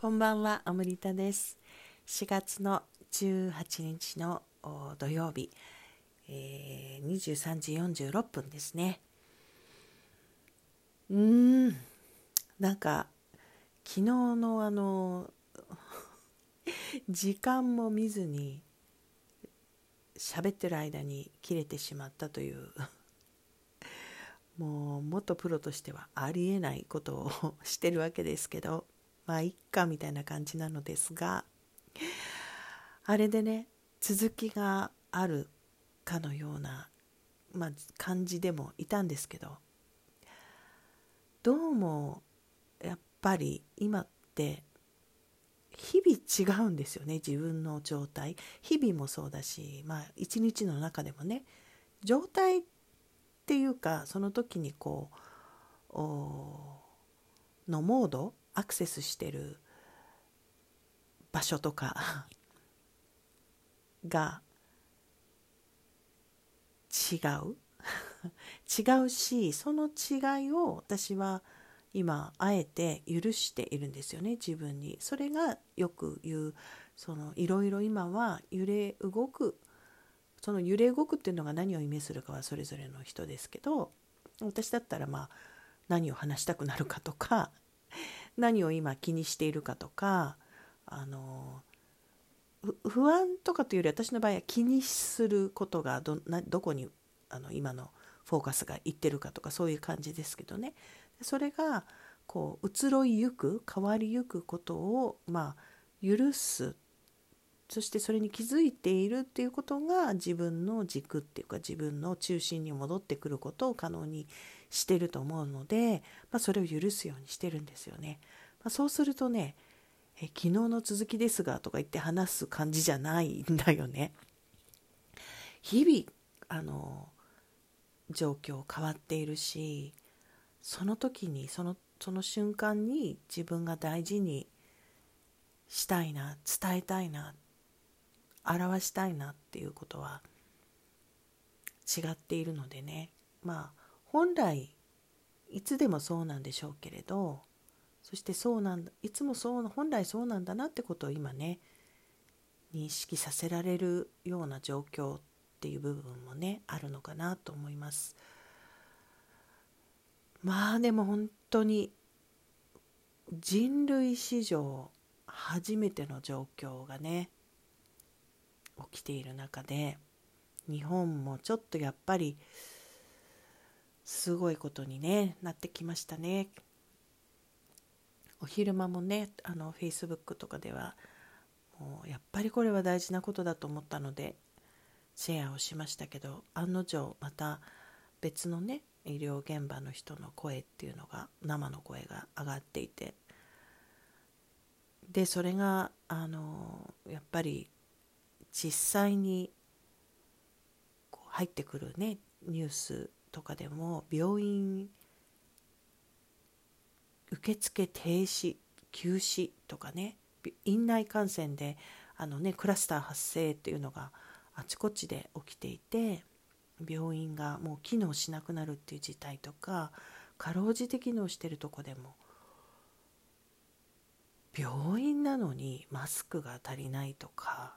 こんばんは、アムリタです。4月の18日の土曜日、えー23時46分ですね。うーん、なんか、昨日のあの、時間も見ずに、喋ってる間に切れてしまったという、もう元プロとしてはありえないことを してるわけですけど、まあいっかみたいな感じなのですがあれでね続きがあるかのような、まあ、感じでもいたんですけどどうもやっぱり今って日々違うんですよね自分の状態。日々もそうだしまあ一日の中でもね状態っていうかその時にこうのモードアクセスしてる場所とか が違う。違うしその違いを私は今あえて許しているんですよね自分に。それがよく言うそのいろいろ今は揺れ動くその揺れ動くっていうのが何を意味するかはそれぞれの人ですけど私だったらまあ何を話したくなるかとか何を今気にしているかとかあの不安とかというより私の場合は気にすることがどなどこにあの今のフォーカスがいってるかとかそういう感じですけどね。それがこう移ろいゆく変わりゆくことをまあ許す。そしてそれに気づいているっていうことが自分の軸っていうか自分の中心に戻ってくることを可能にしてると思うので、まあ、それを許すようにしてるんですよね。まあ、そうするとねえ昨日の続きですがとか言って話す感じじゃないんだよね。日々あの状況変わっているしその時にそのその瞬間に自分が大事にしたいな伝えたいな表したいなっていうことは違っているのでねまあ本来いつでもそうなんでしょうけれどそしてそうなんだいつもそう本来そうなんだなってことを今ね認識させられるような状況っていう部分もねあるのかなと思います。まあでも本当に人類史上初めての状況がね起きている中で日本もちょっとやっぱりすごいことに、ね、なってきましたね。お昼間もねあの Facebook とかではもうやっぱりこれは大事なことだと思ったのでシェアをしましたけど案の定また別のね医療現場の人の声っていうのが生の声が上がっていてでそれがあのやっぱり実際に入ってくるねニュースとかでも病院受付停止休止とかね院内感染であの、ね、クラスター発生っていうのがあちこちで起きていて病院がもう機能しなくなるっていう事態とかかろうじて機能してるとこでも病院なのにマスクが足りないとか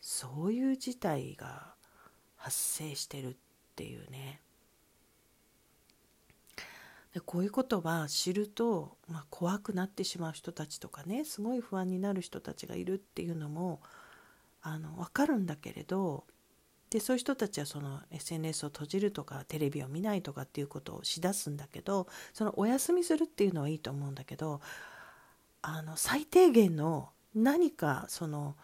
そういう事態が発生してるっていうね。でこういうことは知ると、まあ、怖くなってしまう人たちとかねすごい不安になる人たちがいるっていうのもあの分かるんだけれどでそういう人たちはその SNS を閉じるとかテレビを見ないとかっていうことをしだすんだけどそのお休みするっていうのはいいと思うんだけどあの最低限の何かその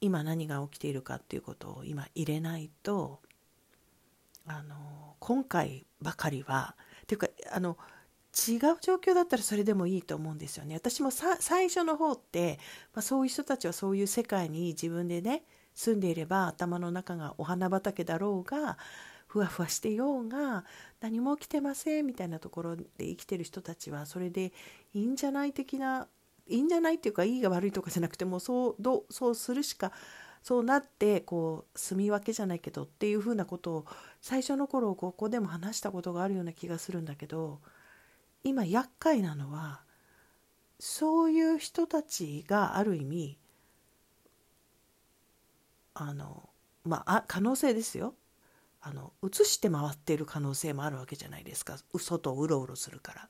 今何が起きているかっていうことを今入れないとあの今回ばかりはていうかあの違う状況だったらそれでもいいと思うんですよね。私も最初の方って、まあ、そういう人たちはそういう世界に自分でね住んでいれば頭の中がお花畑だろうがふわふわしてようが何も起きてませんみたいなところで生きてる人たちはそれでいいんじゃない的ないいんじゃないっていうかいいが悪いとかじゃなくてもそうどそうするしかそうなってこう住み分けじゃないけどっていうふうなことを最初の頃ここでも話したことがあるような気がするんだけど今厄介なのはそういう人たちがある意味あのまあ可能性ですよあの移して回っている可能性もあるわけじゃないですか外をうろうろするから。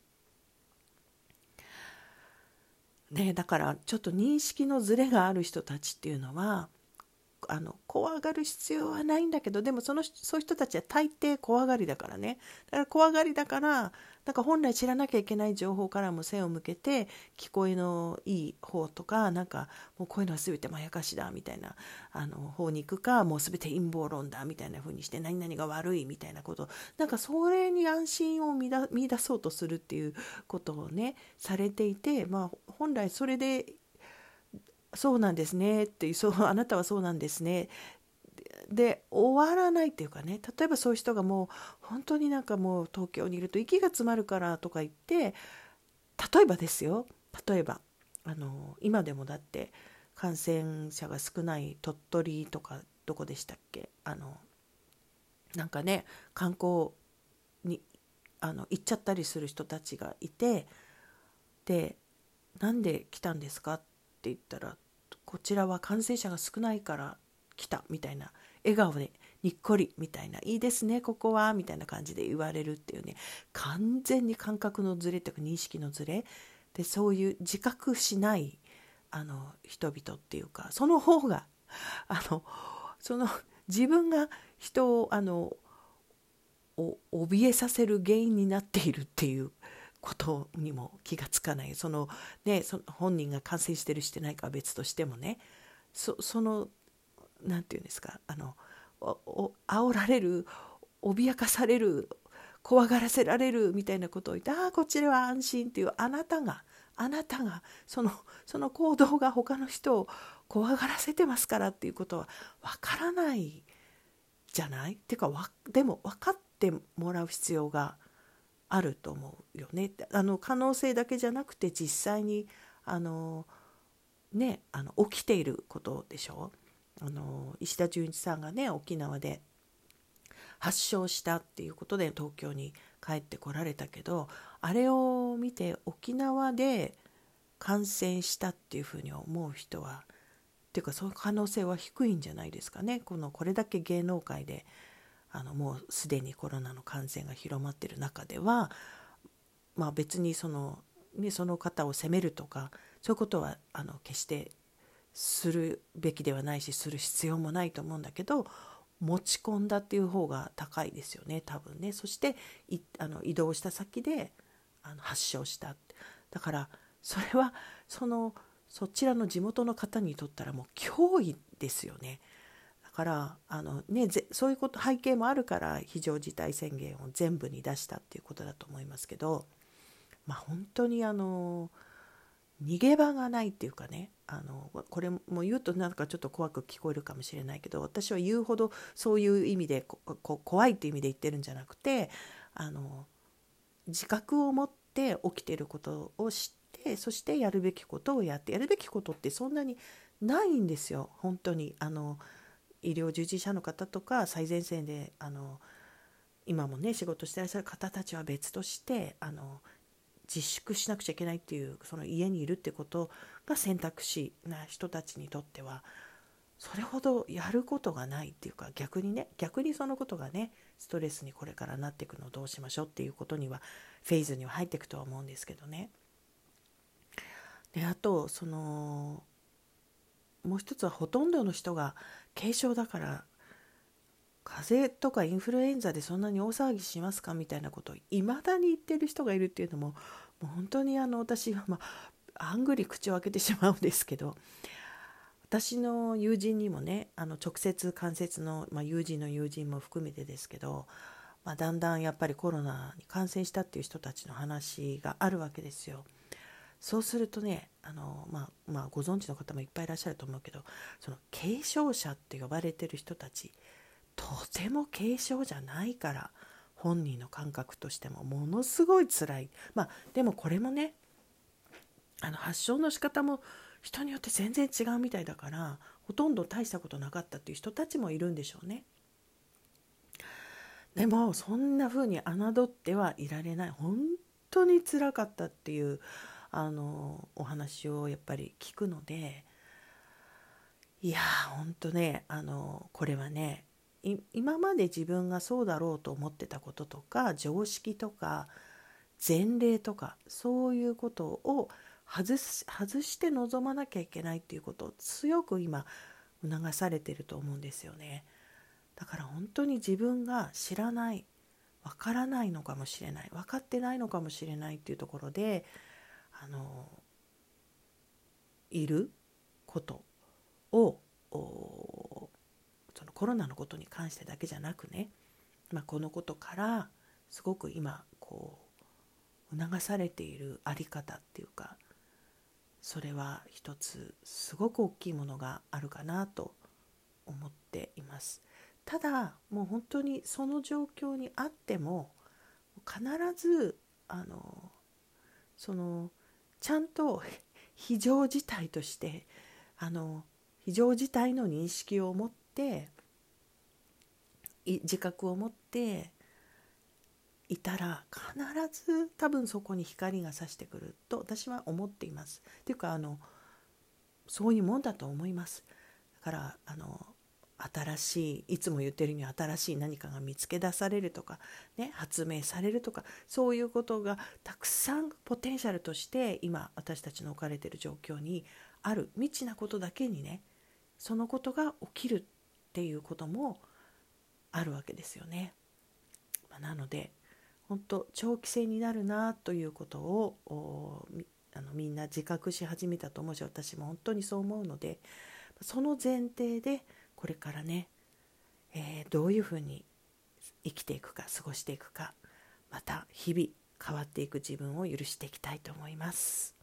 ね、だからちょっと認識のズレがある人たちっていうのはあの怖がる必要はないんだけどでもそのそういう人たちは大抵怖がりだからね。だから怖がりだからなんか本来知らなきゃいけない情報からも背を向けて聞こえのいい方とかなんかもうこういうのは全てまやかしだみたいなあの方に行くかもう全て陰謀論だみたいな風にして何々が悪いみたいなこと。なんかそれに安心を見出そうとするっていうことをねされていてまあ本来それでそうなんですねって そうあなたはそうなんですね。で終わらないっていうかね例えばそういう人がもう本当になんかもう東京にいると息が詰まるからとか言って例えばですよ例えばあの今でもだって感染者が少ない鳥取とかどこでしたっけ？あのなんかね観光にあの行っちゃったりする人たちがいてでなんで来たんですか？って言ったらこちらは感染者が少ないから来たみたいな笑顔でにっこりみたいないいですねここはみたいな感じで言われるっていうね完全に感覚のズレというか認識のズレ。でそういう自覚しないあの人々っていうかその方があのその自分が人をあの怯えさせる原因になっているっていうことにも気がつかない。そのねその本人が感染してるしてないかは別としてもね。そその何て言うんですか。あのお煽られる脅かされる怖がらせられるみたいなことを言ってああこちらは安心っていうあなたがあなたがそのその行動が他の人を怖がらせてますからっていうことはわからないじゃない？っていうかわでも分かってもらう必要があると思うよね。あの可能性だけじゃなくて実際にあのねあの起きていることでしょ？う。あの石田純一さんがね沖縄で発症したっていうことで東京に帰ってこられたけどあれを見て沖縄で感染したっていうふうに思う人はっていうかそういう可能性は低いんじゃないですかねこのこれだけ芸能界であのもうすでにコロナの感染が広まってる中ではまあ別にその,、ね、その方を責めるとかそういうことはあの決してするべきではないしする必要もないと思うんだけど持ち込んだっていう方が高いですよね多分ね。そしていあの移動した先であの発症した。だからそれはそのそちらの地元の方にとったらもう脅威ですよね。からあの、ね、そういうこと背景もあるから非常事態宣言を全部に出したっていうことだと思いますけどまあ本当にあの逃げ場がないっていうかねあのこれも言うとなんかちょっと怖く聞こえるかもしれないけど私は言うほどそういう意味で怖いっていう意味で言ってるんじゃなくてあの自覚を持って起きてることを知ってそしてやるべきことをやってやるべきことってそんなにないんですよ本当に。あの医療従事者の方とか最前線であの今もね仕事してらっしゃる方たちは別としてあの自粛しなくちゃいけないっていうその家にいるってことが選択肢な人たちにとってはそれほどやることがないっていうか逆にね逆にそのことがねストレスにこれからなっていくのをどうしましょうっていうことにはフェーズには入っていくとは思うんですけどね。であとそのもう一つはほとんどの人が軽症だから風邪とかインフルエンザでそんなに大騒ぎしますかみたいなことをいまだに言ってる人がいるっていうのももう本当にあの私は、まあ、あんぐり口を開けてしまうんですけど私の友人にもねあの直接間接の、まあ、友人の友人も含めてですけど、まあ、だんだんやっぱりコロナに感染したっていう人たちの話があるわけですよ。そうするとねあの、まあ、まあご存知の方もいっぱいいらっしゃると思うけどその軽症者って呼ばれてる人たちとても軽症じゃないから本人の感覚としてもものすごい辛いまあでもこれもねあの発症の仕方も人によって全然違うみたいだからほとんど大したことなかったっていう人たちもいるんでしょうね。でもそんな風に侮ってはいられない本当につらかったっていうあのお話をやっぱり聞くのでいやーほんとねあのこれはね今まで自分がそうだろうと思ってたこととか常識とか前例とかそういうことを外す外して臨まなきゃいけないっていうことを強く今促されてると思うんですよね。だから本当に自分が知らないわからないのかもしれない分かってないのかもしれないっていうところであのいることをそのコロナのことに関してだけじゃなくね、まあ、このことからすごく今こう促されている在り方っていうかそれは一つすごく大きいものがあるかなと思っています。ただもう本当にその状況にあっても必ずあのそのちゃんと非常事態としてあの非常事態の認識を持って自覚を持っていたら必ず多分そこに光が差してくると私は思っています。っていうかあのそういうもんだと思います。だからあの新しいいつも言ってるように新しい何かが見つけ出されるとか、ね、発明されるとかそういうことがたくさんポテンシャルとして今私たちの置かれてる状況にある未知なことだけにねそのことが起きるっていうこともあるわけですよね。まあ、なので本当長期戦になるなということをあのみんな自覚し始めたと思うし私も本当にそう思うのでその前提でこれからね、えー、どういうふうに生きていくか過ごしていくかまた日々変わっていく自分を許していきたいと思います。